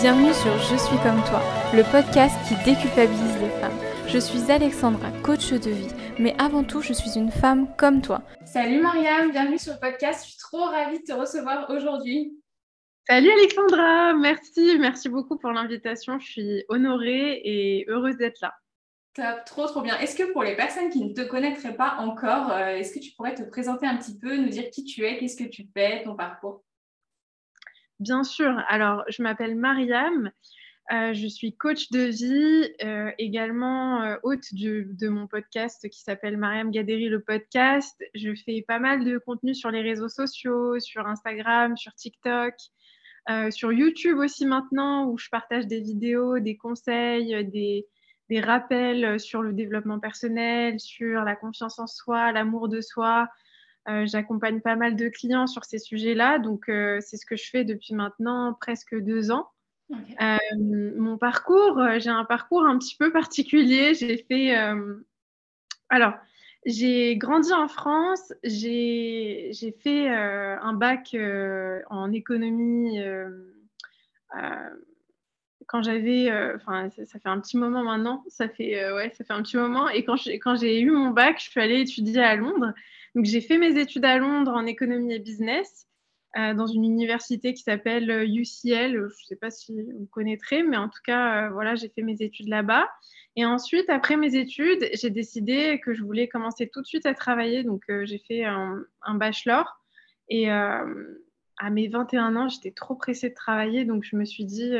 Bienvenue sur Je suis comme toi, le podcast qui déculpabilise les femmes. Je suis Alexandra, coach de vie, mais avant tout, je suis une femme comme toi. Salut Mariam, bienvenue sur le podcast. Je suis trop ravie de te recevoir aujourd'hui. Salut Alexandra, merci, merci beaucoup pour l'invitation. Je suis honorée et heureuse d'être là. Top, trop trop bien. Est-ce que pour les personnes qui ne te connaîtraient pas encore, euh, est-ce que tu pourrais te présenter un petit peu, nous dire qui tu es, qu'est-ce que tu fais, ton parcours? Bien sûr. Alors, je m'appelle Mariam. Euh, je suis coach de vie, euh, également euh, hôte de mon podcast qui s'appelle Mariam Gaderi le podcast. Je fais pas mal de contenu sur les réseaux sociaux, sur Instagram, sur TikTok, sur YouTube aussi maintenant, où je partage des vidéos, des conseils, des, rappels sur le développement personnel, sur la confiance en soi, l'amour de soi, j'accompagne pas mal de clients sur ces sujets-là, donc euh, c'est ce que je fais depuis maintenant presque deux ans. Euh, mon parcours, j'ai un parcours un petit peu particulier. J'ai fait, alors, j'ai grandi en France, j'ai fait un bac en économie quand j'avais, enfin, ça, fait un petit moment maintenant, ça fait, ouais, ça fait un petit moment. Et quand j'ai eu mon bac, je suis allée étudier à Londres. Donc, j'ai fait mes études à Londres en économie et business euh, dans une université qui s'appelle UCL. Je ne sais pas si vous connaîtrez, mais en tout cas, euh, voilà, j'ai fait mes études là-bas. Et ensuite, après mes études, j'ai décidé que je voulais commencer tout de suite à travailler. Donc, euh, j'ai fait un, bachelor. Et à mes 21 ans, j'étais trop pressée de travailler. Donc, je me suis dit.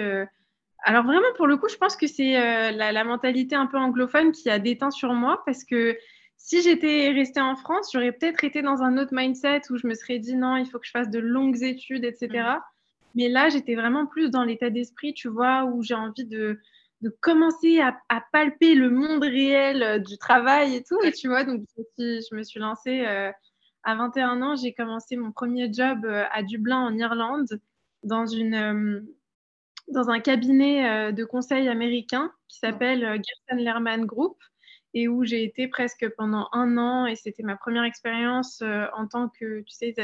alors, vraiment, pour le coup, je pense que c'est la, la, mentalité un peu anglophone qui a déteint sur moi parce que si j'étais restée en France, j'aurais peut-être été dans un autre mindset où je me serais dit non, il faut que je fasse de longues études, etc. Mm. Mais là, j'étais vraiment plus dans l'état d'esprit, tu vois, où j'ai envie de, de commencer à, palper le monde réel euh, du travail et tout. Et tu vois, donc je me suis, lancée euh, à 21 ans. J'ai commencé mon premier job euh, à Dublin, en Irlande, dans, une, dans un cabinet de conseil américain qui s'appelle Gerson Lerman Group et où j'ai été presque pendant un an et c'était ma première expérience euh, en tant que, tu sais,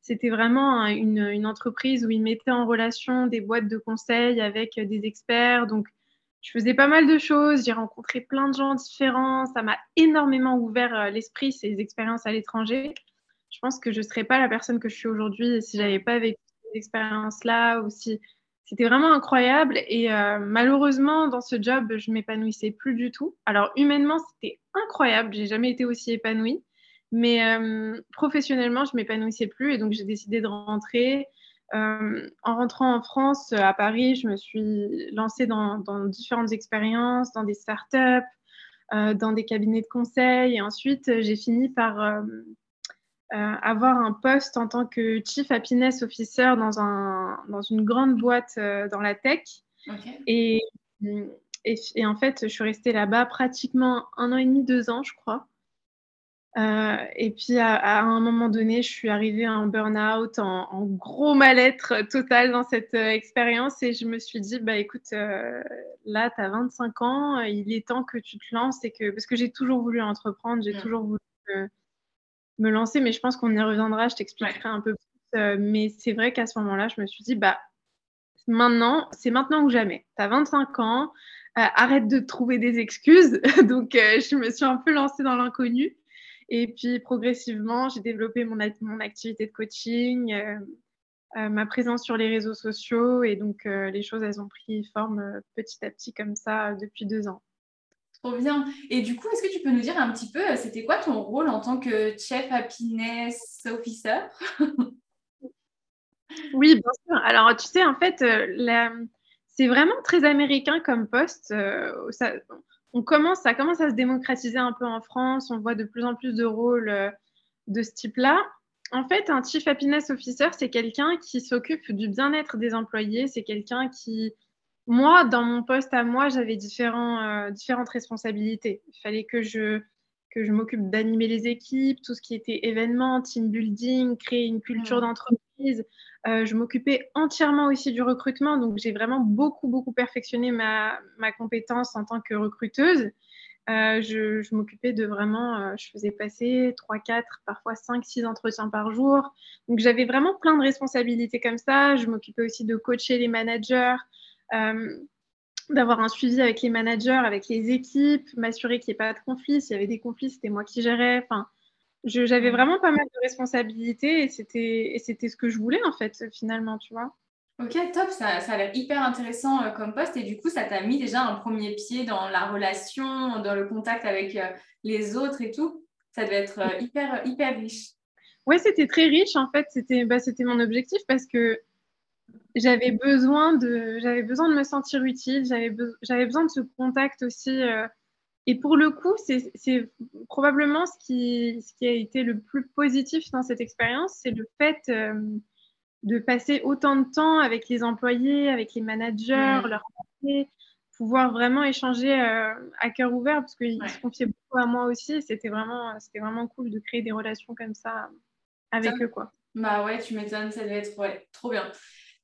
c'était vraiment une, entreprise où ils mettaient en relation des boîtes de conseil avec des experts. Donc, je faisais pas mal de choses, j'ai rencontré plein de gens différents, ça m'a énormément ouvert euh, l'esprit, ces expériences à l'étranger. Je pense que je ne serais pas la personne que je suis aujourd'hui si j'avais pas vécu ces expériences-là ou si c'était vraiment incroyable et euh, malheureusement dans ce job je m'épanouissais plus du tout. Alors humainement c'était incroyable, j'ai jamais été aussi épanouie, mais euh, professionnellement je m'épanouissais plus et donc j'ai décidé de rentrer. Euh, en rentrant en France, à Paris, je me suis lancée dans, différentes expériences, dans des startups, dans des cabinets de conseil et ensuite j'ai fini par avoir un poste en tant que Chief Happiness Officer dans, un, dans une grande boîte euh, dans la tech. Et, et, en fait, je suis restée là-bas pratiquement un an et demi, deux ans, je crois. Euh, et puis à, un moment donné, je suis arrivée en burn-out, en, gros mal-être total dans cette expérience et je me suis dit, bah écoute, là, tu as 25 ans, il est temps que tu te lances et que, parce que j'ai toujours voulu entreprendre, j'ai toujours voulu me lancer, mais je pense qu'on y reviendra, je t'expliquerai un peu plus. Euh, mais c'est vrai qu'à ce moment-là, je me suis dit, bah, maintenant, c'est maintenant ou jamais. Tu as 25 ans, euh, arrête de trouver des excuses. Donc, euh, je me suis un peu lancée dans l'inconnu. Et puis, progressivement, j'ai développé mon, mon, activité de coaching, ma présence sur les réseaux sociaux. Et donc, les choses, elles ont pris forme petit à petit comme ça depuis deux ans. Trop bien. Et du coup, est-ce que tu peux nous dire un petit peu, euh, c'était quoi ton rôle en tant que chef happiness officer? Oui, bien sûr. Alors, tu sais, en fait, euh, c'est vraiment très américain comme poste. Euh, on commence, ça commence à se démocratiser un peu en France. On voit de plus en plus de rôles de ce type-là. En fait, un chief happiness officer, c'est quelqu'un qui s'occupe du bien-être des employés. C'est quelqu'un qui moi, dans mon poste à moi, j'avais euh, différentes responsabilités. Il fallait que je, que je m'occupe d'animer les équipes, tout ce qui était événements, team building, créer une culture d'entreprise. Euh, je m'occupais entièrement aussi du recrutement, donc j'ai vraiment beaucoup, beaucoup perfectionné ma, compétence en tant que recruteuse. Euh, je, m'occupais de vraiment, je faisais passer 3, 4, parfois 5, 6 entretiens par jour. Donc j'avais vraiment plein de responsabilités comme ça. Je m'occupais aussi de coacher les managers, d'avoir un suivi avec les managers, avec les équipes, m'assurer qu'il n'y ait pas de conflits. S'il y avait des conflits, c'était moi qui gérais. Enfin, j'avais vraiment pas mal de responsabilités et c'était ce que je voulais en fait finalement, tu vois. Ok, top, ça, ça a l'air hyper intéressant euh, comme poste et du coup, ça t'a mis déjà un premier pied dans la relation, dans le contact avec euh, les autres et tout. Ça devait être euh, hyper, hyper riche. Ouais, c'était très riche en fait. C'était bah, mon objectif parce que j'avais besoin de j'avais besoin de me sentir utile j'avais j'avais besoin de ce contact aussi et pour le coup c'est probablement ce qui ce qui a été le plus positif dans cette expérience c'est le fait de passer autant de temps avec les employés avec les managers leur parler, pouvoir vraiment échanger à cœur ouvert parce qu'ils se confiaient beaucoup à moi aussi c'était vraiment c'était vraiment cool de créer des relations comme ça avec eux quoi. Bah ouais tu m'étonnes ça devait être ouais, trop bien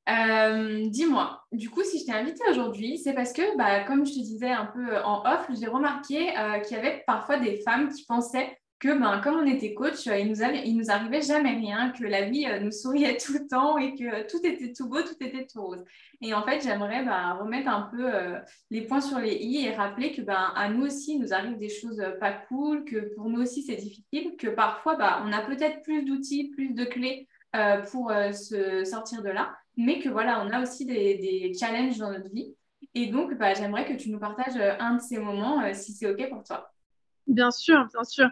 euh, dis-moi, du coup, si je t'ai invité aujourd'hui, c'est parce que, bah, comme je te disais un peu en off, j'ai remarqué euh, qu'il y avait parfois des femmes qui pensaient que, ben, comme on était coach, euh, il nous, nous arrivait jamais rien, que la vie nous souriait tout le temps et que tout était tout beau, tout était tout rose. Et en fait, j'aimerais bah, remettre un peu les points sur les i et rappeler que, ben, à nous aussi, il nous arrive des choses pas cool, que pour nous aussi, c'est difficile, que parfois, bah, on a peut-être plus d'outils, plus de clés pour se sortir de là mais que voilà, on a aussi des, challenges dans notre vie. Et donc, bah, j'aimerais que tu nous partages euh, un de ces moments, euh, si c'est OK pour toi. Bien sûr, bien sûr.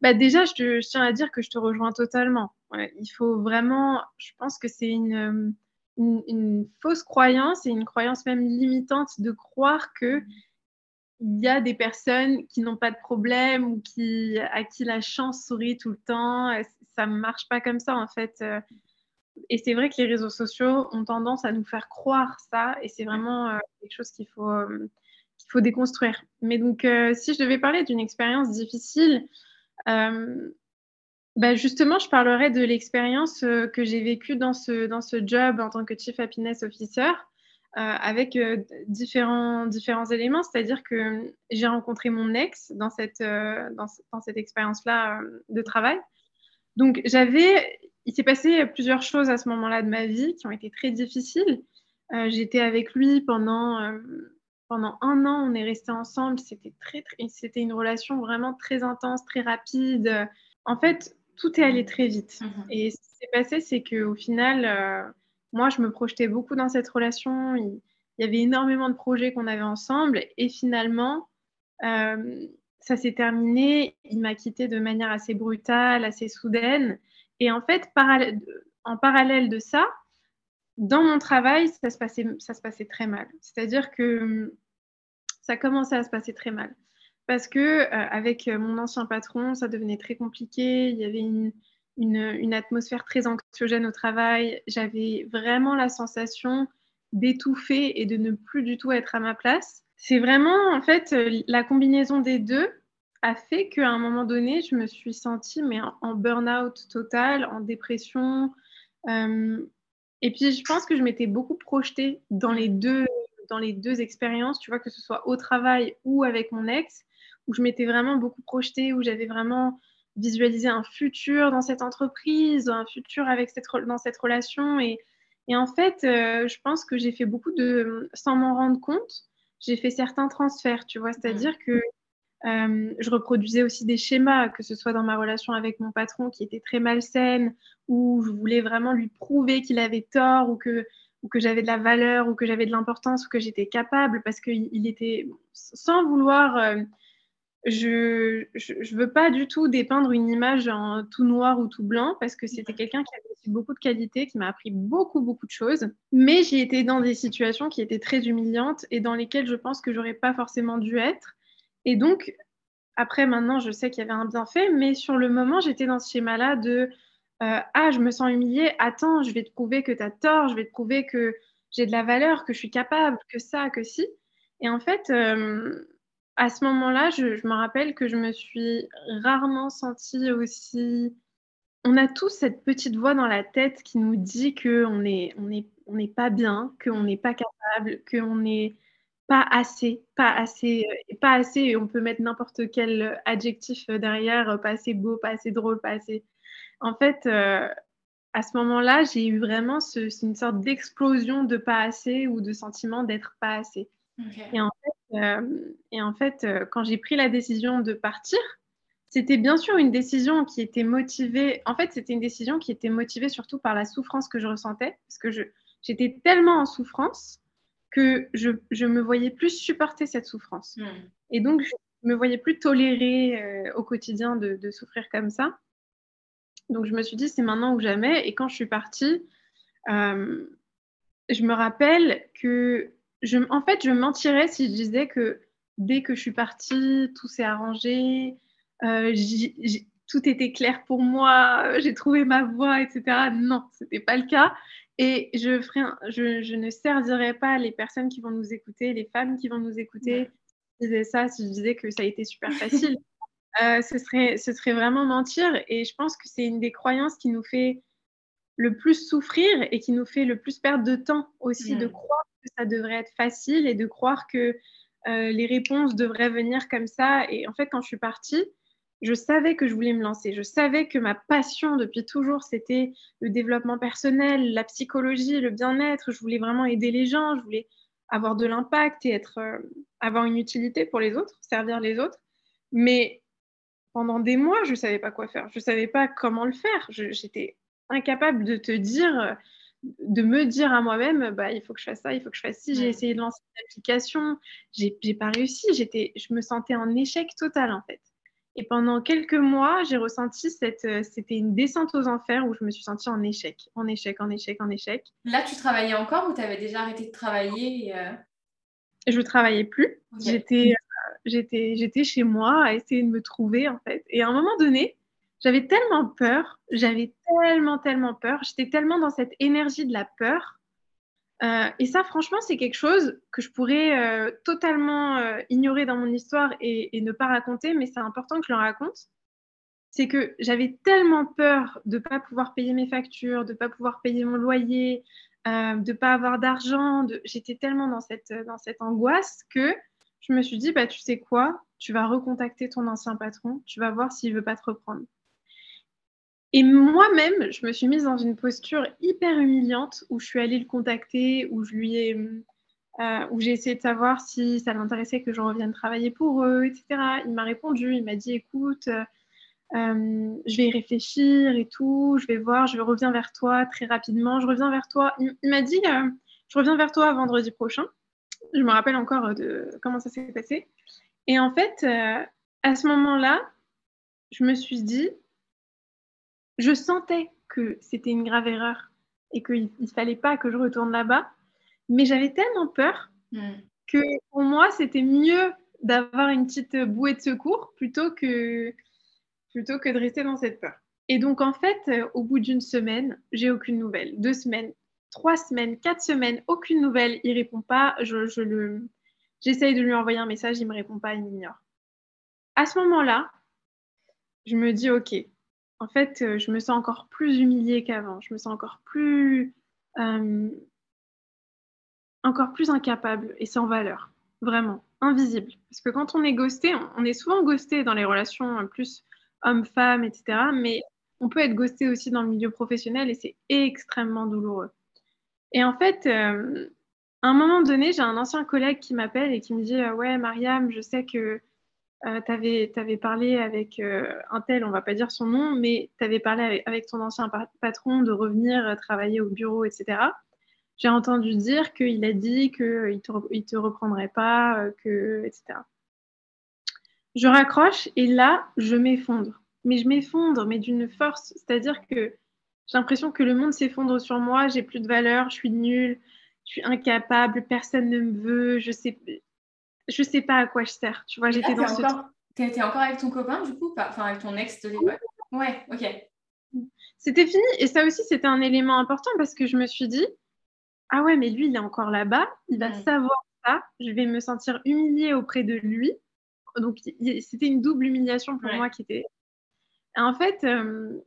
Bah, déjà, je, tiens à dire que je te rejoins totalement. il faut vraiment, je pense que c'est une, une, fausse croyance et une croyance même limitante de croire que il y a des personnes qui n'ont pas de problème ou qui, à qui la chance sourit tout le temps. Ça ne marche pas comme ça, en fait. Euh, et c'est vrai que les réseaux sociaux ont tendance à nous faire croire ça, et c'est vraiment euh, quelque chose qu'il faut, euh, faut déconstruire. Mais donc, euh, si je devais parler d'une expérience difficile, bah justement, je parlerais de l'expérience que j'ai vécue dans ce, dans ce job en tant que Chief Happiness Officer. avec différents, différents éléments, c'est-à-dire que j'ai rencontré mon ex dans cette, dans cette expérience-là de travail. Donc, j'avais il s'est passé plusieurs choses à ce moment-là de ma vie qui ont été très difficiles. Euh, j'étais avec lui pendant, euh, pendant un an, on est restés ensemble. C'était très, c'était une relation vraiment très intense, très rapide. En fait, tout est allé très vite. Mhm. Et ce qui s'est passé, c'est qu'au final, euh, moi, je me projetais beaucoup dans cette relation. Il, y avait énormément de projets qu'on avait ensemble. Et finalement, ça s'est terminé. Il m'a quitté de manière assez brutale, assez soudaine. Et en fait, en parallèle de ça, dans mon travail, ça se passait, très mal. C'est-à-dire que hum, ça commençait à se passer très mal. Parce que euh, avec mon ancien patron, ça devenait très compliqué. Il y avait une, une, atmosphère très anxiogène au travail. J'avais vraiment la sensation d'étouffer et de ne plus du tout être à ma place. C'est vraiment, en fait, la combinaison des deux a fait qu'à un moment donné, je me suis sentie mais en, burn-out total, en dépression. Euh, et puis, je pense que je m'étais beaucoup projetée dans les deux dans les deux expériences, tu vois, que ce soit au travail ou avec mon ex, où je m'étais vraiment beaucoup projetée, où j'avais vraiment visualisé un futur dans cette entreprise, un futur avec cette, dans cette relation. Et, et en fait, euh, je pense que j'ai fait beaucoup de, sans m'en rendre compte, j'ai fait certains transferts, tu vois, c'est-à-dire que euh, je reproduisais aussi des schémas, que ce soit dans ma relation avec mon patron qui était très malsaine, où je voulais vraiment lui prouver qu'il avait tort ou que, j'avais de la valeur ou que j'avais de l'importance ou que j'étais capable parce qu'il était, sans vouloir, euh, je ne veux pas du tout dépeindre une image en tout noir ou tout blanc parce que c'était quelqu'un qui avait aussi beaucoup de qualités, qui m'a appris beaucoup, beaucoup de choses. Mais j'ai été dans des situations qui étaient très humiliantes et dans lesquelles je pense que j'aurais pas forcément dû être. Et donc, après, maintenant, je sais qu'il y avait un bienfait, mais sur le moment, j'étais dans ce schéma-là de euh, Ah, je me sens humiliée, attends, je vais te prouver que tu as tort, je vais te prouver que j'ai de la valeur, que je suis capable, que ça, que si. Et en fait, euh, à ce moment-là, je, me rappelle que je me suis rarement sentie aussi. On a tous cette petite voix dans la tête qui nous dit qu'on n'est on est, on pas bien, qu'on n'est pas capable, qu'on est pas assez, pas assez, euh, pas assez, on peut mettre n'importe quel adjectif derrière, pas assez beau, pas assez drôle, pas assez. En fait, euh, à ce moment-là, j'ai eu vraiment une sorte d'explosion de pas assez ou de sentiment d'être pas assez. Et en fait, euh, et en fait euh, quand j'ai pris la décision de partir, c'était bien sûr une décision qui était motivée. En fait, c'était une décision qui était motivée surtout par la souffrance que je ressentais, parce que j'étais tellement en souffrance que je, je me voyais plus supporter cette souffrance. Hmm. Et donc, je me voyais plus tolérer euh, au quotidien de, de, souffrir comme ça. Donc, je me suis dit, c'est maintenant ou jamais. Et quand je suis partie, euh, je me rappelle que, je, en fait, je mentirais si je disais que dès que je suis partie, tout s'est arrangé, euh, tout était clair pour moi, j'ai trouvé ma voie, etc. Non, ce n'était pas le cas. Et je, ferai je, ne servirai pas les personnes qui vont nous écouter, les femmes qui vont nous écouter. Si je disais ça, si je disais que ça a été super facile, euh, ce, serait, ce serait vraiment mentir. Et je pense que c'est une des croyances qui nous fait le plus souffrir et qui nous fait le plus perdre de temps aussi, de croire que ça devrait être facile et de croire que euh, les réponses devraient venir comme ça. Et en fait, quand je suis partie, je savais que je voulais me lancer. Je savais que ma passion depuis toujours, c'était le développement personnel, la psychologie, le bien-être. Je voulais vraiment aider les gens, je voulais avoir de l'impact et être, euh, avoir une utilité pour les autres, servir les autres. Mais pendant des mois, je ne savais pas quoi faire. Je ne savais pas comment le faire. J'étais incapable de te dire, de me dire à moi-même, bah, il faut que je fasse ça, il faut que je fasse ci. J'ai essayé de lancer une application, j'ai pas réussi. Je me sentais en échec total en fait. Et pendant quelques mois, j'ai ressenti cette, euh, c'était une descente aux enfers où je me suis sentie en échec, en échec, en échec, en échec. Là, tu travaillais encore ou tu avais déjà arrêté de travailler euh? Je ne travaillais plus. J'étais, euh, j'étais, j'étais chez moi à essayer de me trouver en fait. Et à un moment donné, j'avais tellement peur, j'avais tellement, tellement peur, j'étais tellement dans cette énergie de la peur euh, et ça, franchement, c'est quelque chose que je pourrais euh, totalement euh, ignorer dans mon histoire et, ne pas raconter, mais c'est important que je le raconte. C'est que j'avais tellement peur de ne pas pouvoir payer mes factures, de ne pas pouvoir payer mon loyer, de ne pas avoir d'argent. J'étais tellement dans cette, dans cette angoisse que je me suis dit, bah, tu sais quoi, tu vas recontacter ton ancien patron, tu vas voir s'il ne veut pas te reprendre. Et moi-même, je me suis mise dans une posture hyper humiliante où je suis allée le contacter, où je lui ai, euh, où j'ai essayé de savoir si ça l'intéressait que je revienne travailler pour eux, etc. Il m'a répondu, il m'a dit, écoute, euh, je vais y réfléchir et tout, je vais voir, je reviens vers toi très rapidement, je reviens vers toi. Il, m'a dit, euh, je reviens vers toi vendredi prochain. Je me rappelle encore de comment ça s'est passé. Et en fait, à ce moment-là, je me suis dit, je sentais que c'était une grave erreur et qu'il ne fallait pas que je retourne là-bas. Mais j'avais tellement peur hmm. que pour moi, c'était mieux d'avoir une petite bouée de secours plutôt que, plutôt que de rester dans cette peur. Et donc, en fait, euh, au bout d'une semaine, j'ai aucune nouvelle. Deux semaines, trois semaines, quatre semaines, aucune nouvelle. Il répond pas. Je, je le... J'essaye de lui envoyer un message, il me répond pas, il m'ignore. À ce moment-là, je me dis, OK, en fait, euh, je me sens encore plus humiliée qu'avant. Je me sens encore plus, euh, encore plus incapable et sans valeur, vraiment, invisible. Parce que quand on est ghosté, on, est souvent ghosté dans les relations plus homme-femme, etc. Mais on peut être ghosté aussi dans le milieu professionnel et c'est extrêmement douloureux. Et en fait, euh, à un moment donné, j'ai un ancien collègue qui m'appelle et qui me dit Ouais, Mariam, je sais que euh, tu avais, parlé avec euh, un tel, on va pas dire son nom, mais tu avais parlé avec, ton ancien patron de revenir euh, travailler au bureau, etc. J'ai entendu dire qu'il a dit qu'il ne te, te reprendrait pas, que, etc. Je raccroche et là, je m'effondre. Mais je m'effondre, mais d'une force. C'est-à-dire que j'ai l'impression que le monde s'effondre sur moi, j'ai plus de valeur, je suis nulle, je suis incapable, personne ne me veut, je sais je sais pas à quoi je sers. Tu vois, j'étais dans ce Tu étais encore avec ton copain, du coup Enfin, avec ton ex de l'époque? Ouais, ok. C'était fini. Et ça aussi, c'était un élément important parce que je me suis dit, ah ouais, mais lui, il est encore là-bas, il va mm. savoir ça, je vais me sentir humiliée auprès de lui. Donc, c'était une double humiliation pour moi qui était. en fait, euh,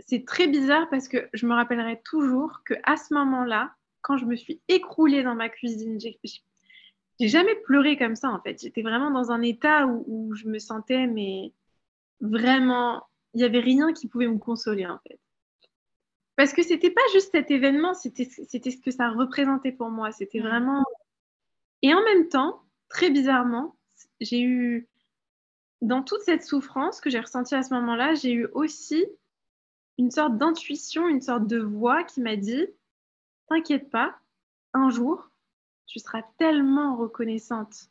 c'est très bizarre parce que je me rappellerai toujours que à ce moment-là, quand je me suis écroulée dans ma cuisine, j'ai j'ai jamais pleuré comme ça en fait. J'étais vraiment dans un état où, je me sentais, mais vraiment, il n'y avait rien qui pouvait me consoler en fait. parce que c'était pas juste cet événement, c'était ce que ça représentait pour moi. C'était vraiment. Et en même temps, très bizarrement, j'ai eu, dans toute cette souffrance que j'ai ressentie à ce moment-là, j'ai eu aussi une sorte d'intuition, une sorte de voix qui m'a dit T'inquiète pas, un jour, tu seras tellement reconnaissante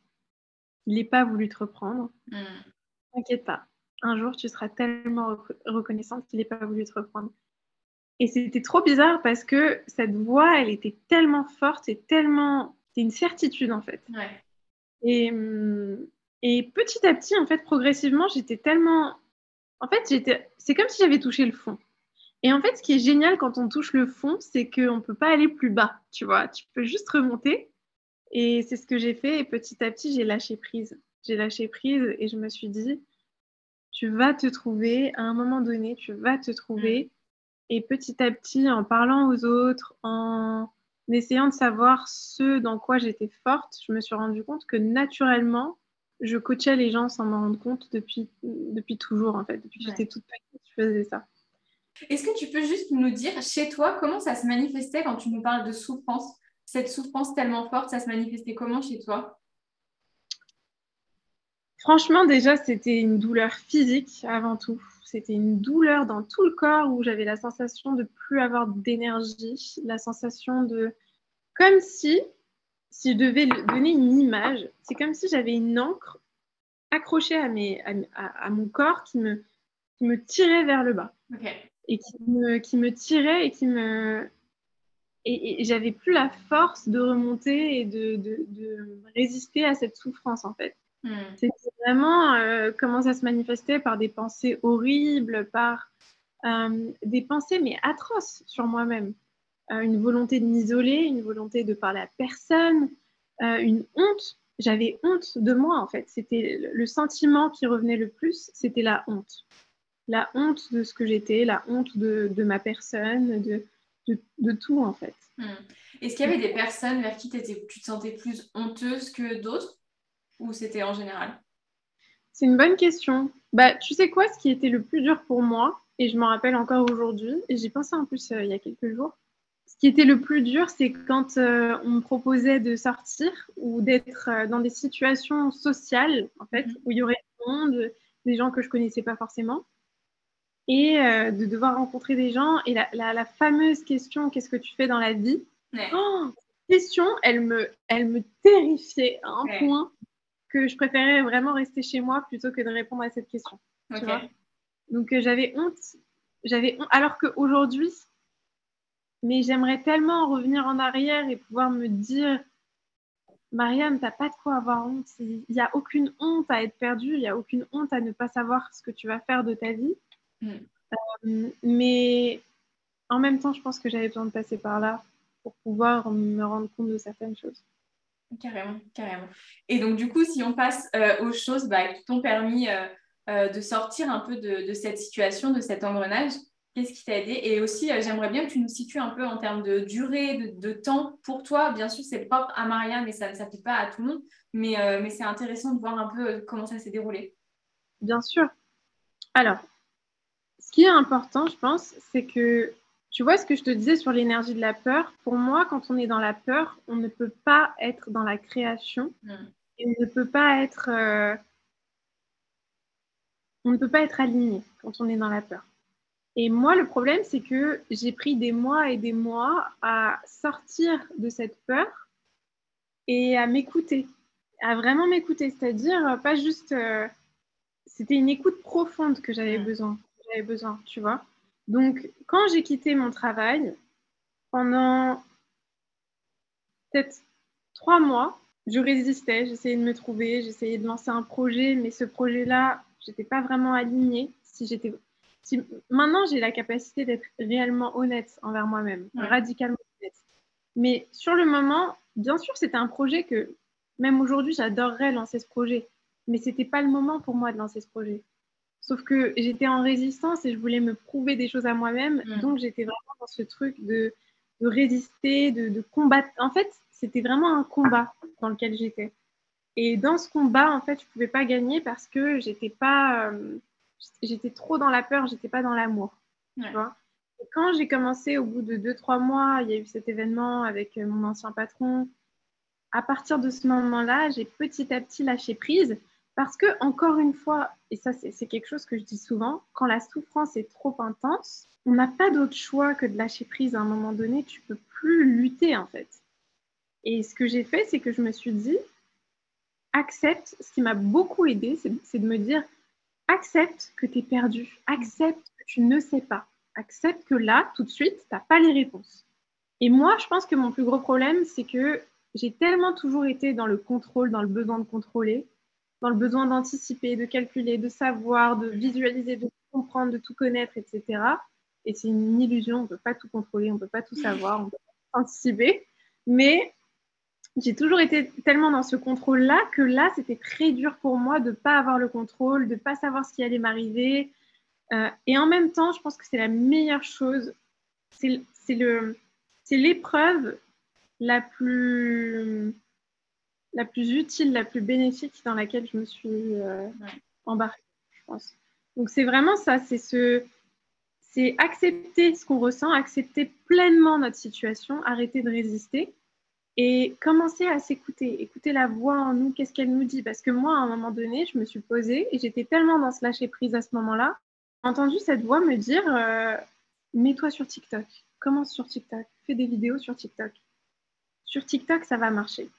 qu'il n'ait pas voulu te reprendre. Mm. T'inquiète pas, un jour, tu seras tellement reconnaissante qu'il n'ait pas voulu te reprendre. Et c'était trop bizarre parce que cette voix, elle était tellement forte et tellement. C'était une certitude en fait. Et, hum, et petit à petit, en fait, progressivement, j'étais tellement. En fait, j'étais. C'est comme si j'avais touché le fond. Et en fait, ce qui est génial quand on touche le fond, c'est qu'on ne peut pas aller plus bas, tu vois. Tu peux juste remonter. Et c'est ce que j'ai fait. Et petit à petit, j'ai lâché prise. J'ai lâché prise et je me suis dit, tu vas te trouver, à un moment donné, tu vas te trouver. Mm. Et petit à petit, en parlant aux autres, en essayant de savoir ce dans quoi j'étais forte, je me suis rendu compte que naturellement, je coachais les gens sans m'en rendre compte depuis, depuis toujours, en fait. Depuis que j'étais toute petite, je faisais ça. Est-ce que tu peux juste nous dire, chez toi, comment ça se manifestait quand tu nous parles de souffrance? Cette souffrance tellement forte, ça se manifestait comment chez toi? Franchement, déjà, c'était une douleur physique avant tout. C'était une douleur dans tout le corps où j'avais la sensation de plus avoir d'énergie, la sensation de... Comme si, si je devais donner une image, c'est comme si j'avais une encre accrochée à, mes, à, mon corps qui me, qui me tirait vers le bas. Et qui me, qui me tirait et qui me... Et, j'avais plus la force de remonter et de, de, de résister à cette souffrance, en fait. Hmm. C'était vraiment euh, comment ça se manifestait par des pensées horribles, par euh, des pensées mais atroces sur moi-même. Euh, une volonté de m'isoler, une volonté de parler à personne, une honte. J'avais honte de moi en fait. C'était le sentiment qui revenait le plus, c'était la honte. La honte de ce que j'étais, la honte de, de ma personne, de, de, de, tout en fait. Hmm. Est-ce qu'il y avait des personnes vers qui tu te sentais plus honteuse que d'autres ou c'était en général? C'est une bonne question. Bah, tu sais quoi, ce qui était le plus dur pour moi, et je m'en rappelle encore aujourd'hui, et j'y pensé en plus euh, il y a quelques jours, ce qui était le plus dur, c'est quand euh, on me proposait de sortir ou d'être euh, dans des situations sociales, en fait, mhm. où il y aurait du monde, des gens que je connaissais pas forcément, et de devoir rencontrer des gens. Et la, fameuse question, qu'est-ce que tu fais dans la vie? Oh, question, elle me, elle me terrifiait à un point que je préférais vraiment rester chez moi plutôt que de répondre à cette question. Donc euh, j'avais honte, j'avais honte, alors qu'aujourd'hui, mais j'aimerais tellement revenir en arrière et pouvoir me dire, Mariam, t'as pas de quoi avoir honte. Il n'y a aucune honte à être perdue, il n'y a aucune honte à ne pas savoir ce que tu vas faire de ta vie. Mm. Euh, mais en même temps, je pense que j'avais besoin de passer par là pour pouvoir me rendre compte de certaines choses. Carrément, carrément. Et donc, du coup, si on passe euh, aux choses bah, qui t'ont permis euh, euh, de sortir un peu de, cette situation, de cet engrenage, qu'est-ce qui t'a aidé? Et aussi, j'aimerais bien que tu nous situes un peu en termes de durée, de, temps pour toi. Bien sûr, c'est propre à Maria, mais ça ne s'applique pas à tout le monde. Mais, mais c'est intéressant de voir un peu comment ça s'est déroulé. Bien sûr. Alors, ce qui est important, je pense, c'est que tu vois ce que je te disais sur l'énergie de la peur? Pour moi, quand on est dans la peur, on ne peut pas être dans la création. Mm. Et on ne peut pas être. Euh, on ne peut pas être aligné quand on est dans la peur. Et moi, le problème, c'est que j'ai pris des mois et des mois à sortir de cette peur et à m'écouter, à vraiment m'écouter. C'est-à-dire, pas juste. Euh, c'était une écoute profonde que j'avais mm. besoin. J'avais besoin, tu vois. Donc, quand j'ai quitté mon travail, pendant peut-être trois mois, je résistais, j'essayais de me trouver, j'essayais de lancer un projet, mais ce projet-là, je n'étais pas vraiment alignée. Si j'étais, maintenant, j'ai la capacité d'être réellement honnête envers moi-même, radicalement honnête. Mais sur le moment, bien sûr, c'était un projet que même aujourd'hui, j'adorerais lancer ce projet, mais ce n'était pas le moment pour moi de lancer ce projet. Sauf que j'étais en résistance et je voulais me prouver des choses à moi-même. Mm. Donc, j'étais vraiment dans ce truc de, résister, de, combattre. En fait, c'était vraiment un combat dans lequel j'étais. Et dans ce combat, en fait, je ne pouvais pas gagner parce que j'étais pas, euh, j'étais trop dans la peur, j'étais pas dans l'amour. quand j'ai commencé, au bout de 2-3 mois, il y a eu cet événement avec euh, mon ancien patron. À partir de ce moment-là, j'ai petit à petit lâché prise parce que, encore une fois, et ça c'est quelque chose que je dis souvent, quand la souffrance est trop intense, on n'a pas d'autre choix que de lâcher prise à un moment donné. Tu peux plus lutter en fait. Et ce que j'ai fait, c'est que je me suis dit, accepte, ce qui m'a beaucoup aidé, c'est de me dire, accepte que tu es perdu, accepte que tu ne sais pas, accepte que là, tout de suite, tu n'as pas les réponses. Et moi, je pense que mon plus gros problème, c'est que j'ai tellement toujours été dans le contrôle, dans le besoin de contrôler, dans le besoin d'anticiper, de calculer, de savoir, de visualiser, de comprendre, de tout connaître, etc. Et c'est une illusion, on ne peut pas tout contrôler, on ne peut pas tout savoir, on peut pas anticiper. Mais j'ai toujours été tellement dans ce contrôle-là que là, c'était très dur pour moi de ne pas avoir le contrôle, de ne pas savoir ce qui allait m'arriver. Euh, et en même temps, je pense que c'est la meilleure chose. C'est l'épreuve la plus, la plus utile, la plus bénéfique dans laquelle je me suis euh, embarquée, je pense. Donc c'est vraiment ça, c'est ce, c'est accepter ce qu'on ressent, accepter pleinement notre situation, arrêter de résister et commencer à s'écouter, écouter la voix en nous, qu'est-ce qu'elle nous dit. Parce que moi, à un moment donné, je me suis posée et j'étais tellement dans ce lâcher prise à ce moment-là, j'ai entendu cette voix me dire euh, mets-toi sur TikTok, commence sur TikTok, fais des vidéos sur TikTok. Sur TikTok, ça va marcher.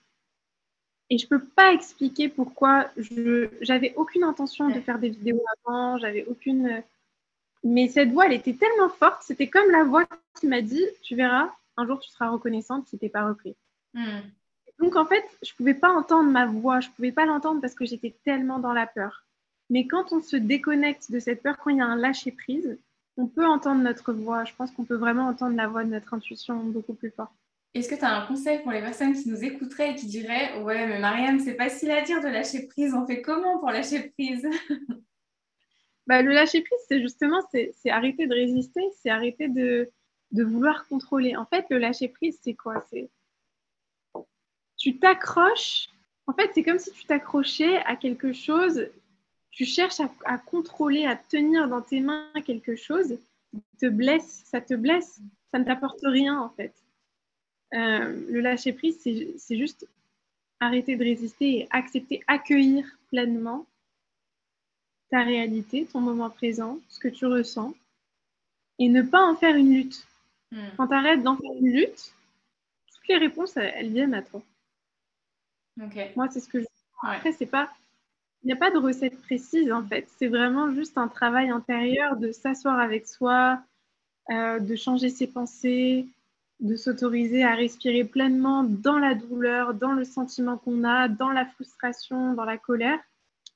Et je ne peux pas expliquer pourquoi je j'avais aucune intention de faire des vidéos avant, j'avais aucune. Mais cette voix, elle était tellement forte, c'était comme la voix qui m'a dit Tu verras, un jour tu seras reconnaissante si tu n'es pas repris. Hmm. Donc en fait, je ne pouvais pas entendre ma voix, je ne pouvais pas l'entendre parce que j'étais tellement dans la peur. Mais quand on se déconnecte de cette peur, quand il y a un lâcher prise, on peut entendre notre voix. Je pense qu'on peut vraiment entendre la voix de notre intuition beaucoup plus fort. Est-ce que tu as un conseil pour les personnes qui nous écouteraient et qui diraient Ouais, mais Marianne, c'est facile à dire de lâcher prise. On fait comment pour lâcher prise? Bah, Le lâcher prise, c'est justement c'est arrêter de résister, c'est arrêter de, vouloir contrôler. En fait, le lâcher prise, c'est quoi? C'est tu t'accroches. En fait, c'est comme si tu t'accrochais à quelque chose. Tu cherches à, contrôler, à tenir dans tes mains quelque chose. Te blesse, ça te blesse. Ça ne t'apporte rien en fait. Euh, le lâcher prise, c'est juste arrêter de résister et accepter, accueillir pleinement ta réalité, ton moment présent, ce que tu ressens, et ne pas en faire une lutte. Hmm. Quand tu arrêtes d'en faire une lutte, toutes les réponses, elles viennent à toi. Moi, c'est ce que je. Après, c'est pas. Il n'y a pas de recette précise en fait. C'est vraiment juste un travail intérieur de s'asseoir avec soi, euh, de changer ses pensées, de s'autoriser à respirer pleinement dans la douleur, dans le sentiment qu'on a, dans la frustration, dans la colère.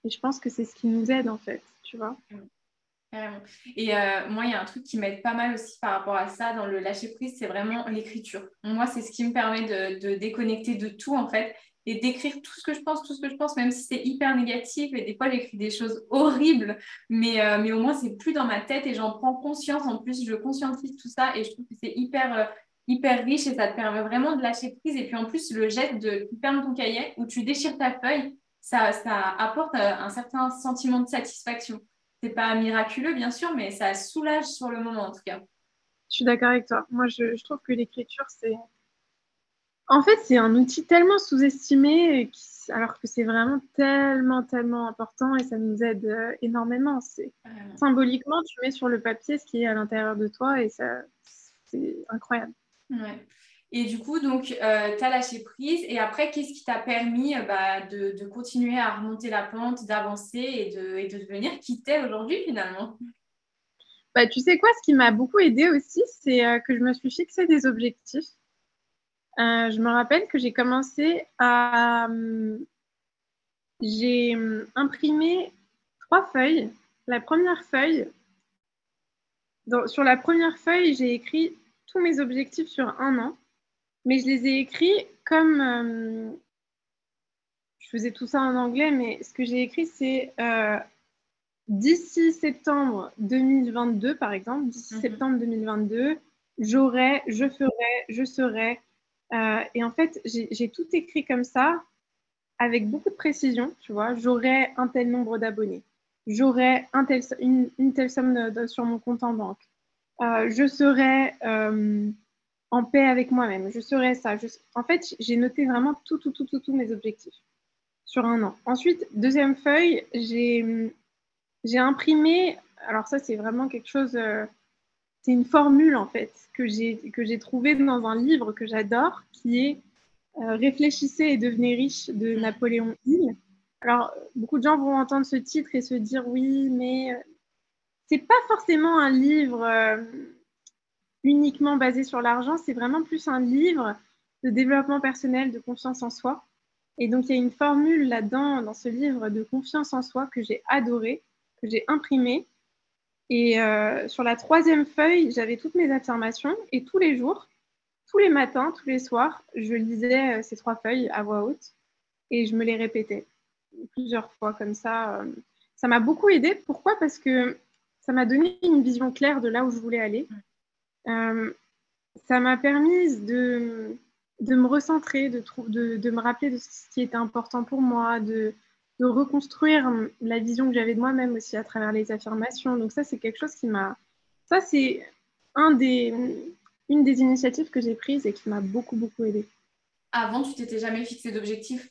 Et je pense que c'est ce qui nous aide en fait, tu vois. Et euh, moi, il y a un truc qui m'aide pas mal aussi par rapport à ça dans le lâcher prise, c'est vraiment l'écriture. Moi, c'est ce qui me permet de, de, déconnecter de tout en fait et d'écrire tout ce que je pense, tout ce que je pense, même si c'est hyper négatif. Et des fois, j'écris des choses horribles, mais, euh, mais au moins, c'est plus dans ma tête et j'en prends conscience. En plus, je conscientise tout ça et je trouve que c'est hyper, euh, hyper riche et ça te permet vraiment de lâcher prise. Et puis en plus, le geste de tu fermes ton cahier ou tu déchires ta feuille, ça, ça apporte euh, un certain sentiment de satisfaction. C'est pas miraculeux, bien sûr, mais ça soulage sur le moment, en tout cas. Je suis d'accord avec toi. Moi, je trouve que l'écriture, c'est en fait, c'est un outil tellement sous-estimé, alors que c'est vraiment tellement, tellement important et ça nous aide euh, énormément. C'est symboliquement, tu mets sur le papier ce qui est à l'intérieur de toi et ça, c'est incroyable. Et du coup, donc, euh, tu as lâché prise. Et après, qu'est-ce qui t'a permis euh, bah, de, continuer à remonter la pente, d'avancer et de, et de devenir qui t'es aujourd'hui finalement? Bah, Tu sais quoi, ce qui m'a beaucoup aidé aussi, c'est que je me suis fixé des objectifs. Euh, je me rappelle que j'ai commencé à. J'ai imprimé trois feuilles. La première feuille, sur la première feuille, j'ai écrit tous mes objectifs sur un an, mais je les ai écrits comme. Euh, je faisais tout ça en anglais, mais ce que j'ai écrit, c'est euh, d'ici septembre 2022, par exemple, d'ici mhm. septembre 2022, j'aurai, je ferai, je serai, euh, et en fait, j'ai tout écrit comme ça, avec beaucoup de précision, tu vois. J'aurais un tel nombre d'abonnés. Un tel, une, telle somme sur mon compte en banque. Euh, je serai euh, en paix avec moi-même, je serai ça. En fait, j'ai noté vraiment tout, tout, tout, tout, tous mes objectifs sur un an. Ensuite, deuxième feuille, j'ai imprimé, alors ça c'est vraiment quelque chose, euh, c'est une formule en fait que j'ai trouvée dans un livre que j'adore qui est Réfléchissez et devenez riche de Napoléon Hill. Alors, beaucoup de gens vont entendre ce titre et se dire oui, mais c'est pas forcément un livre euh, uniquement basé sur l'argent, c'est vraiment plus un livre de développement personnel, de confiance en soi. Et donc, il y a une formule là-dedans, dans ce livre de confiance en soi que j'ai adoré, que j'ai imprimé. Et euh, sur la troisième feuille, j'avais toutes mes affirmations et tous les jours, tous les matins, tous les soirs, je lisais euh, ces trois feuilles à voix haute et je me les répétais plusieurs fois comme ça. Ça m'a beaucoup aidé. Pourquoi? Parce que ça m'a donné une vision claire de là où je voulais aller. Euh, ça m'a permis de, de me recentrer, de, de, de, me rappeler de ce qui était important pour moi, de, de reconstruire la vision que j'avais de moi-même aussi à travers les affirmations. Donc ça, c'est quelque chose qui m'a... Ça, c'est un des, une des initiatives que j'ai prises et qui m'a beaucoup, beaucoup aidée. Avant, tu t'étais jamais fixé d'objectifs?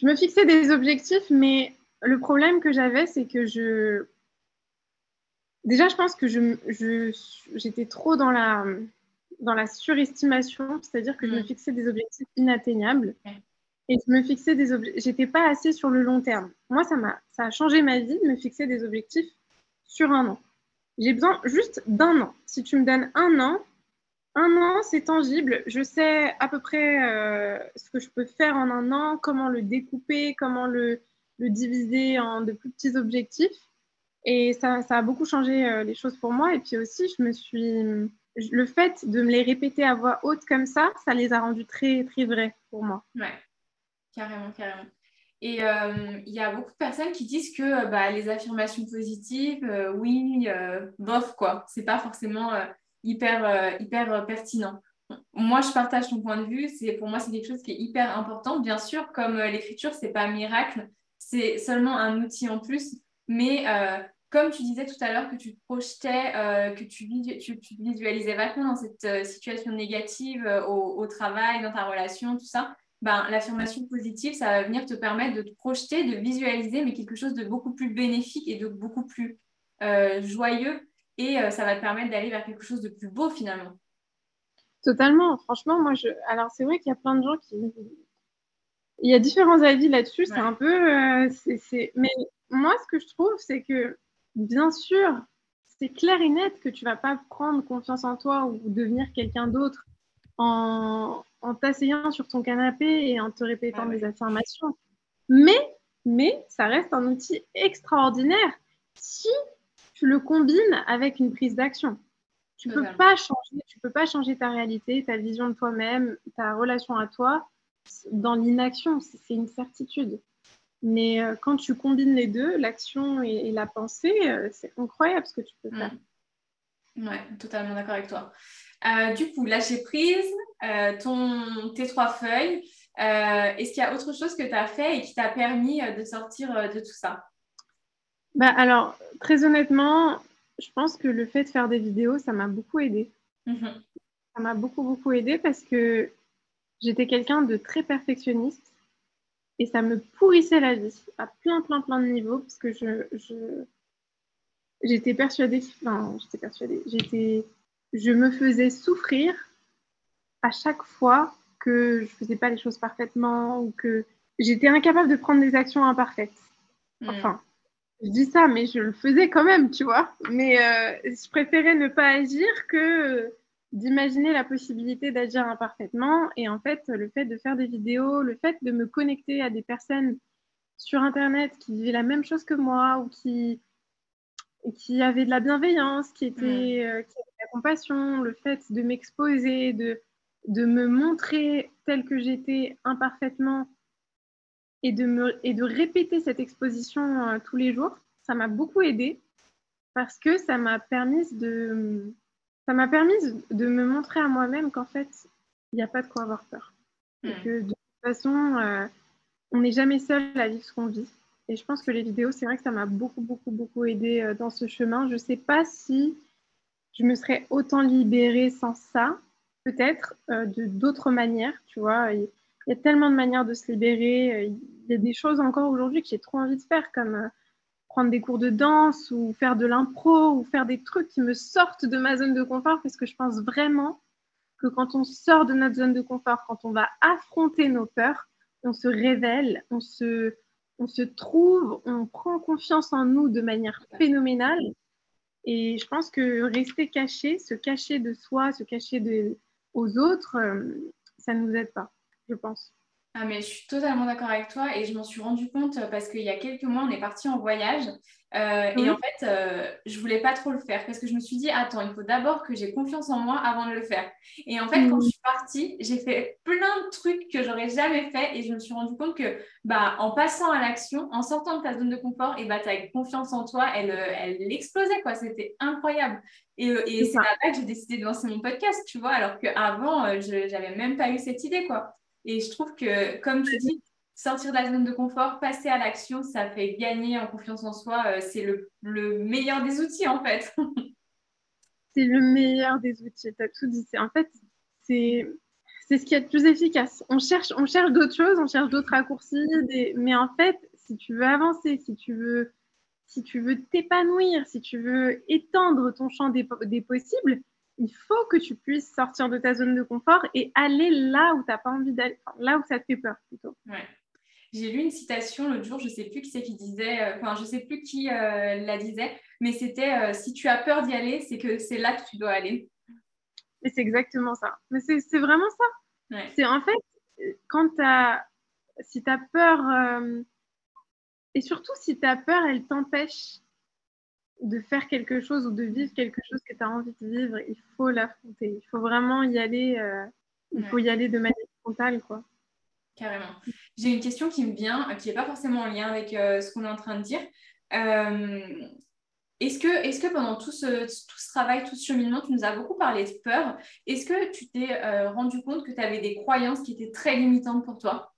Je me fixais des objectifs, mais le problème que j'avais, c'est que je Déjà, je pense que j'étais trop dans la, dans la surestimation, c'est-à-dire que je me mm. fixais des objectifs inatteignables. Et je me fixais des objectifs. J'étais pas assez sur le long terme. Moi, ça, a, ça a changé ma vie de me fixer des objectifs sur un an. J'ai besoin juste d'un an. Si tu me donnes un an, un an, c'est tangible. Je sais à peu près euh, ce que je peux faire en un an, comment le découper, comment le, le diviser en de plus petits objectifs. Et ça, ça, a beaucoup changé euh, les choses pour moi. Et puis aussi, je me suis. Le fait de me les répéter à voix haute comme ça, ça les a rendus très, très vrais pour moi. Ouais, carrément, carrément. Et euh, il y a beaucoup de personnes qui disent que euh, bah, les affirmations positives, oui, bof, quoi. C'est pas forcément hyper, hyper pertinent. Moi, je partage ton point de vue. Pour moi, c'est quelque chose qui est hyper important. Bien sûr, comme l'écriture, c'est pas un miracle, c'est seulement un outil en plus. Mais comme tu disais tout à l'heure que tu te projetais, euh, que tu, tu, tu, visualisais vachement dans cette euh, situation négative euh, au, travail, dans ta relation, tout ça, ben, l'affirmation positive, ça va venir te permettre de te projeter, de visualiser, mais quelque chose de beaucoup plus bénéfique et de beaucoup plus joyeux. Et ça va te permettre d'aller vers quelque chose de plus beau finalement. Totalement. Franchement, moi, je... alors c'est vrai qu'il y a plein de gens qui. Il y a différents avis là-dessus. C'est un peu. c'est... Mais moi, ce que je trouve, c'est que bien sûr, c'est clair et net que tu vas pas prendre confiance en toi ou devenir quelqu'un d'autre en, t'asseyant sur ton canapé et en te répétant des affirmations. Mais, mais ça reste un outil extraordinaire si tu le combines avec une prise d'action. Tu peux pas changer, tu peux pas changer ta réalité, ta vision de toi-même, ta relation à toi dans l'inaction. C'est une certitude. Mais euh, quand tu combines les deux, l'action et, la pensée, euh, c'est incroyable ce que tu peux faire. Mm. Ouais, totalement d'accord avec toi. Euh, du coup, lâcher prise, ton, tes trois feuilles. Est-ce qu'il y a autre chose que tu as fait et qui t'a permis de sortir de tout ça? Bah, Alors, très honnêtement, je pense que le fait de faire des vidéos, ça m'a beaucoup aidé. Mm-hmm. Ça m'a beaucoup, beaucoup aidé parce que j'étais quelqu'un de très perfectionniste et ça me pourrissait la vie à plein, plein, plein de niveaux parce que je, je j'étais persuadée, enfin, j'étais persuadée, j'étais, je me faisais souffrir à chaque fois que je faisais pas les choses parfaitement ou que j'étais incapable de prendre des actions imparfaites. Hmm. Enfin, je dis ça, mais je le faisais quand même, tu vois. Mais euh, je préférais ne pas agir que d'imaginer la possibilité d'agir imparfaitement. Et en fait, le fait de faire des vidéos, le fait de me connecter à des personnes sur Internet qui vivaient la même chose que moi ou qui, qui avaient de la bienveillance, qui, étaient, euh, qui avaient de la compassion, le fait de m'exposer, de, de me montrer telle que j'étais imparfaitement et de, me, et de répéter cette exposition euh, tous les jours, ça m'a beaucoup aidé parce que ça m'a permis de ça m'a permis de me montrer à moi-même qu'en fait, il n'y a pas de quoi avoir peur. Et hmm. que de toute façon, euh, on n'est jamais seul à vivre ce qu'on vit. Et je pense que les vidéos, c'est vrai que ça m'a beaucoup, beaucoup, beaucoup aidé euh, dans ce chemin. Je ne sais pas si je me serais autant libérée sans ça, peut-être euh, de d'autres manières, tu vois. Il y a tellement de manières de se libérer. Il y a des choses encore aujourd'hui que j'ai trop envie de faire, comme prendre des cours de danse ou faire de l'impro ou faire des trucs qui me sortent de ma zone de confort parce que je pense vraiment que quand on sort de notre zone de confort, quand on va affronter nos peurs, on se révèle, on se, trouve, on prend confiance en nous de manière phénoménale. Et je pense que rester caché, se cacher de soi, se cacher aux autres, euh, ça ne nous aide pas, je pense. Ah, mais je suis totalement d'accord avec toi et je m'en suis rendu compte parce qu'il y a quelques mois, on est parti en voyage euh, et en fait, euh, je voulais pas trop le faire parce que je me suis dit, attends, il faut d'abord que j'ai confiance en moi avant de le faire. Et en fait, quand je suis partie, j'ai fait plein de trucs que j'aurais jamais fait et je me suis rendu compte que bah, en passant à l'action, en sortant de ta zone de confort, et bah, ta confiance en toi, elle, elle explosait, quoi. C'était incroyable. Et, et c'est là que j'ai décidé de lancer mon podcast, tu vois, alors qu'avant, euh, je n'avais même pas eu cette idée, quoi. Et je trouve que, comme tu dis, sortir de la zone de confort, passer à l'action, ça fait gagner en confiance en soi. Euh, c'est le, meilleur des outils, en fait. c'est le meilleur des outils. Tu as tout dit. En fait, c'est c'est ce qui est le plus efficace. On cherche, on cherche d'autres choses, on cherche d'autres raccourcis, mais en fait, si tu veux avancer, si tu veux, si tu veux t'épanouir, si tu veux étendre ton champ des, des possibles, il faut que tu puisses sortir de ta zone de confort et aller là où tu n'as pas envie d'aller, là où ça te fait peur plutôt. Ouais. J'ai lu une citation l'autre jour, je ne sais plus qui c'est qui disait, euh, enfin, je sais plus qui euh, la disait, mais c'était euh, si tu as peur d'y aller, c'est que c'est là que tu dois aller. Et c'est exactement ça. Mais c'est vraiment ça. C'est en fait, quand as, si tu as peur, et surtout si ta peur, elle t'empêche de faire quelque chose ou de vivre quelque chose que tu as envie de vivre, il faut l'affronter. Il faut vraiment y aller, euh, il faut y aller de manière frontale, quoi. Carrément. J'ai une question qui me vient, qui n'est pas forcément en lien avec euh, ce qu'on est en train de dire. Euh, est-ce que, est que pendant tout ce, tout ce travail, tout ce cheminement, tu nous as beaucoup parlé de peur Est-ce que tu t'es rendu compte que tu avais des croyances qui étaient très limitantes pour toi?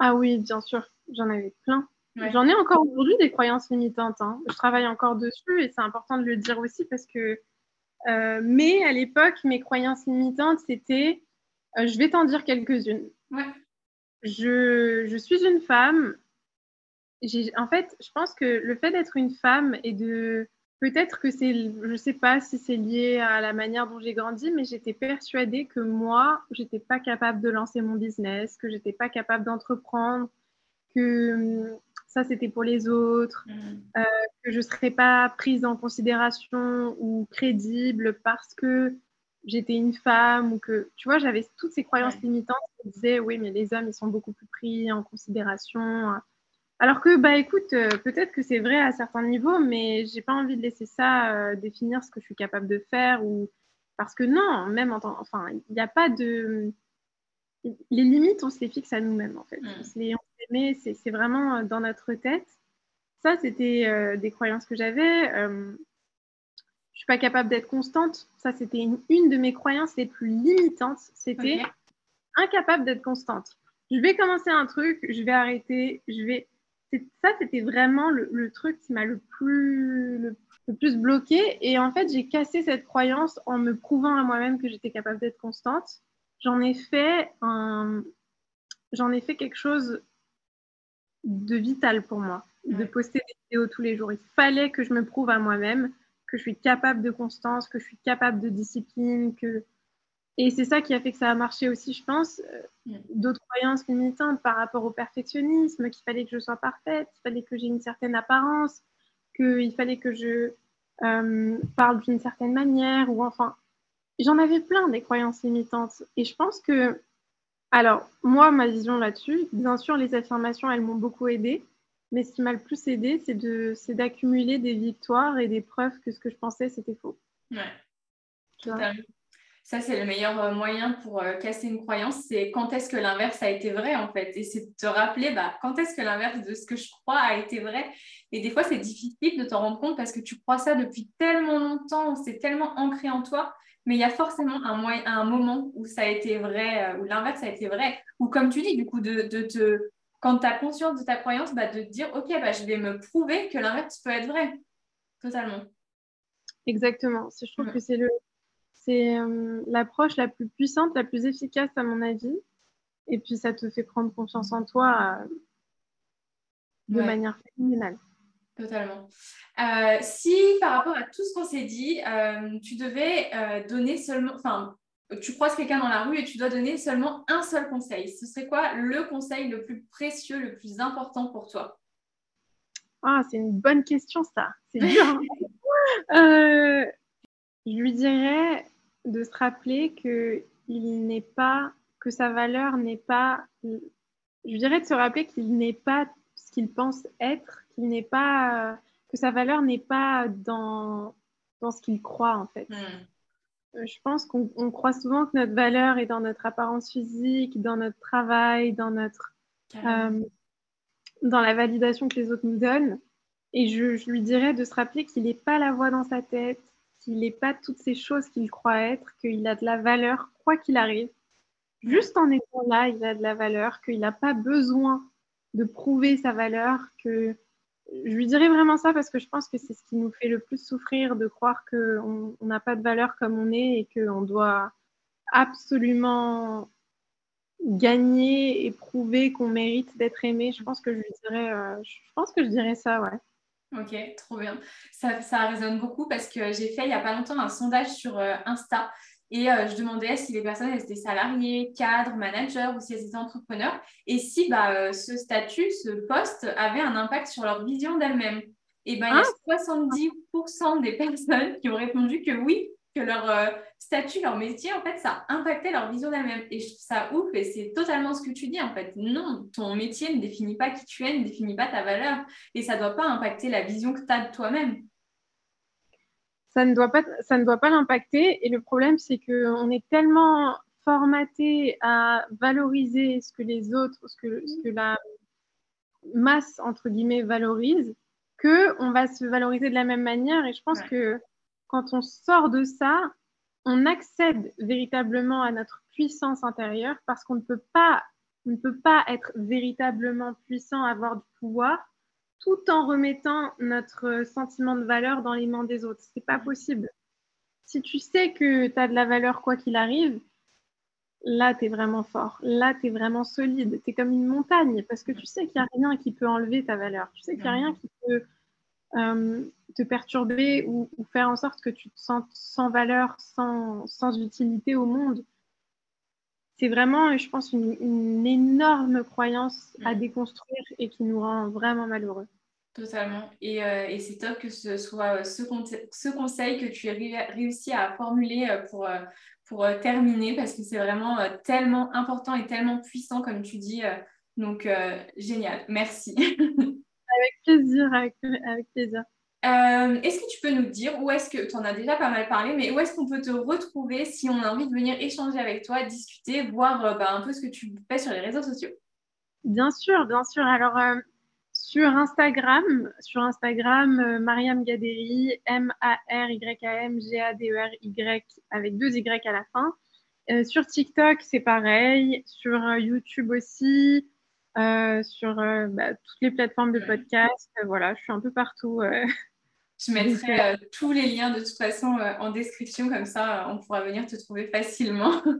Ah oui, bien sûr, j'en avais plein. J'en ai encore aujourd'hui des croyances limitantes. Hein. Je travaille encore dessus et c'est important de le dire aussi parce que. Euh, mais à l'époque, mes croyances limitantes, c'était. Euh, je vais t'en dire quelques-unes. Je, je, suis une femme. En fait, je pense que le fait d'être une femme et de. Peut-être que c'est. Je ne sais pas si c'est lié à la manière dont j'ai grandi, mais j'étais persuadée que moi, j'étais pas capable de lancer mon business, que j'étais pas capable d'entreprendre, que ça c'était pour les autres, mm. euh, que je ne serais pas prise en considération ou crédible parce que j'étais une femme ou que, tu vois, j'avais toutes ces croyances limitantes qui disaient, oui, mais les hommes, ils sont beaucoup plus pris en considération. Alors que, bah écoute, euh, peut-être que c'est vrai à certains niveaux, mais j'ai pas envie de laisser ça euh, définir ce que je suis capable de faire ou parce que non, même en temps, enfin, il n'y a pas de les limites, on se les fixe à nous-mêmes en fait. Mm. On se les, mais c'est vraiment euh, dans notre tête. Ça, c'était euh, des croyances que j'avais. Je euh, je suis pas capable d'être constante. Ça, c'était une, de mes croyances les plus limitantes. C'était incapable d'être constante. Je vais commencer un truc, je vais arrêter, je vais. Ça, c'était vraiment le, truc qui m'a le plus, le, plus bloqué. Et en fait, j'ai cassé cette croyance en me prouvant à moi-même que j'étais capable d'être constante. J'en ai fait un, j'en ai fait quelque chose de vital pour moi, de poster des vidéos tous les jours. Il fallait que je me prouve à moi-même que je suis capable de constance, que je suis capable de discipline, que... Et c'est ça qui a fait que ça a marché aussi, je pense. Euh, d'autres croyances limitantes par rapport au perfectionnisme, qu'il fallait que je sois parfaite, qu'il fallait que j'ai une certaine apparence, qu'il fallait que je euh, parle d'une certaine manière, ou enfin, j'en avais plein des croyances limitantes. Et je pense que alors, moi, ma vision là-dessus, bien sûr, les affirmations, elles m'ont beaucoup aidé. Mais ce qui m'a le plus aidé, c'est d'accumuler des victoires et des preuves que ce que je pensais, c'était faux. Ouais. Ça, c'est le meilleur euh, moyen pour euh, casser une croyance. C'est quand est-ce que l'inverse a été vrai, en fait. Et c'est de te rappeler bah, quand est-ce que l'inverse de ce que je crois a été vrai. Et des fois, c'est difficile de t'en rendre compte parce que tu crois ça depuis tellement longtemps, c'est tellement ancré en toi mais il y a forcément un, moyen, un moment où ça a été vrai, euh, où l'inverse a été vrai, ou comme tu dis, du coup, de, de te, quand tu as conscience de ta croyance, bah, de te dire, OK, bah, je vais me prouver que l'inverse peut être vrai. Totalement. Exactement. Je trouve que c'est le, c'est euh, l'approche la plus puissante, la plus efficace à mon avis. Et puis ça te fait prendre confiance en toi euh, de manière phénoménale. Totalement. Euh, si par rapport à tout ce qu'on s'est dit, tu devais donner seulement, enfin, tu croises quelqu'un dans la rue et tu dois donner seulement un seul conseil, ce serait quoi le conseil le plus précieux, le plus important pour toi? Ah, c'est une bonne question ça. C'est dur. Hein. je lui dirais de se rappeler que il n'est pas, que sa valeur n'est pas, je dirais de se rappeler qu'il n'est pas ce qu'il pense être, qu'il n'est pas, que sa valeur n'est pas dans, dans ce qu'il croit en fait. Hmm. Euh, je pense qu'on croit souvent que notre valeur est dans notre apparence physique, dans notre travail, dans notre, euh, dans la validation que les autres nous donnent. Et je, je lui dirais de se rappeler qu'il n'est pas la voix dans sa tête, qu'il n'est pas toutes ces choses qu'il croit être, qu'il a de la valeur quoi qu'il arrive. Juste en étant là, il a de la valeur, qu'il n'a pas besoin de prouver sa valeur, que je lui dirais vraiment ça parce que je pense que c'est ce qui nous fait le plus souffrir de croire qu'on n'a pas de valeur comme on est et qu'on doit absolument gagner et prouver qu'on mérite d'être aimé. Je pense que je lui dirais, euh, je pense que je dirais ça, ouais. Ok, trop bien. Ça, ça, résonne beaucoup parce que j'ai fait il n'y a pas longtemps un sondage sur euh, Insta et euh, je demandais si les personnes étaient salariées, cadres, managers ou si elles étaient entrepreneurs et si bah, euh, ce statut, ce poste avait un impact sur leur vision d'elles-mêmes. Et ben, il y a 70% ah. des personnes qui ont répondu que oui, que leur euh, statut, leur métier, en fait, ça impactait leur vision d'elle-même. Et je trouve ça ouf et c'est totalement ce que tu dis, en fait. Non, ton métier ne définit pas qui tu es, ne définit pas ta valeur et ça ne doit pas impacter la vision que tu as de toi-même. Ça ne doit pas, ça ne doit pas l'impacter et le problème, c'est qu'on est tellement formaté à valoriser ce que les autres, ce que, ce que la masse, entre guillemets, valorise, qu'on va se valoriser de la même manière. Et je pense que quand on sort de ça, on accède véritablement à notre puissance intérieure parce qu'on ne peut pas, ne peut pas être véritablement puissant, avoir du pouvoir, tout en remettant notre sentiment de valeur dans les mains des autres. C'est pas possible. Si tu sais que tu as de la valeur quoi qu'il arrive, là, tu es vraiment fort. Là, tu es vraiment solide. Tu es comme une montagne parce que tu sais qu'il n'y a rien qui peut enlever ta valeur. Tu sais qu'il n'y a rien qui peut euh, te perturber ou, faire en sorte que tu te sentes sans valeur, sans, sans utilité au monde. C'est vraiment, je pense, une, énorme croyance à mm. déconstruire et qui nous rend vraiment malheureux. Totalement. Et, euh, et c'est top que ce soit euh, ce, ce, conseil que tu aies réussi à formuler euh, pour, pour terminer parce que c'est vraiment tellement important et tellement puissant, comme tu dis. Donc, génial. Merci. avec plaisir, avec, avec plaisir. Euh, est-ce que tu peux nous dire où est-ce que tu en as déjà pas mal parlé, mais où est-ce qu'on peut te retrouver si on a envie de venir échanger avec toi, discuter, voir euh, bah, un peu ce que tu fais sur les réseaux sociaux? Bien sûr, bien sûr. Alors euh, sur Instagram, sur Instagram, Mariam Gaderi, M-A-R-Y-A-M-G-A-D-E-R-Y avec deux Y à la fin. sur TikTok, c'est pareil. Sur YouTube aussi. sur bah, toutes les plateformes de podcast. voilà, je suis un peu partout. Je mettrai euh, tous les liens de toute façon euh, en description, comme ça euh, on pourra venir te trouver facilement.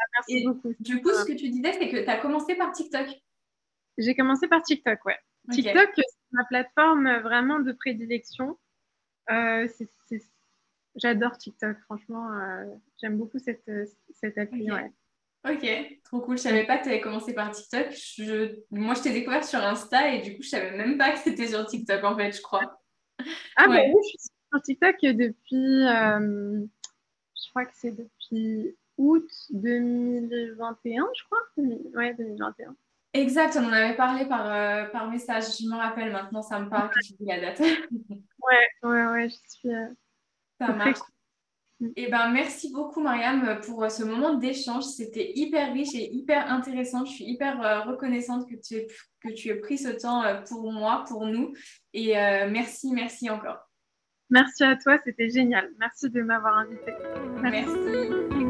Ah, merci beaucoup. Du coup, ce que tu disais, c'est que tu as commencé par TikTok. J'ai commencé par TikTok, ouais. TikTok, c'est ma plateforme vraiment de prédilection. J'adore TikTok, franchement. J'aime beaucoup cette, cette appli. Ouais. Ok, trop cool. Je savais pas que tu avais commencé par TikTok. Moi, je t'ai découvert sur Insta et du coup, je savais même pas que c'était sur TikTok en fait, je crois. Ah, bah oui, je suis sur TikTok depuis, euh, je crois que c'est depuis août 2021, je crois. Ouais, 2021. Exact, on en avait parlé par, euh, par message. Je me rappelle maintenant, ça me parle que tu dis la date. ouais, ouais, ouais, je suis. Euh, ça marche. Eh ben, merci beaucoup, Mariam, pour ce moment d'échange. C'était hyper riche et hyper intéressant. Je suis hyper reconnaissante que tu, aies, que tu aies pris ce temps pour moi, pour nous. Et euh, merci, merci encore. Merci à toi, c'était génial. Merci de m'avoir invité. merci.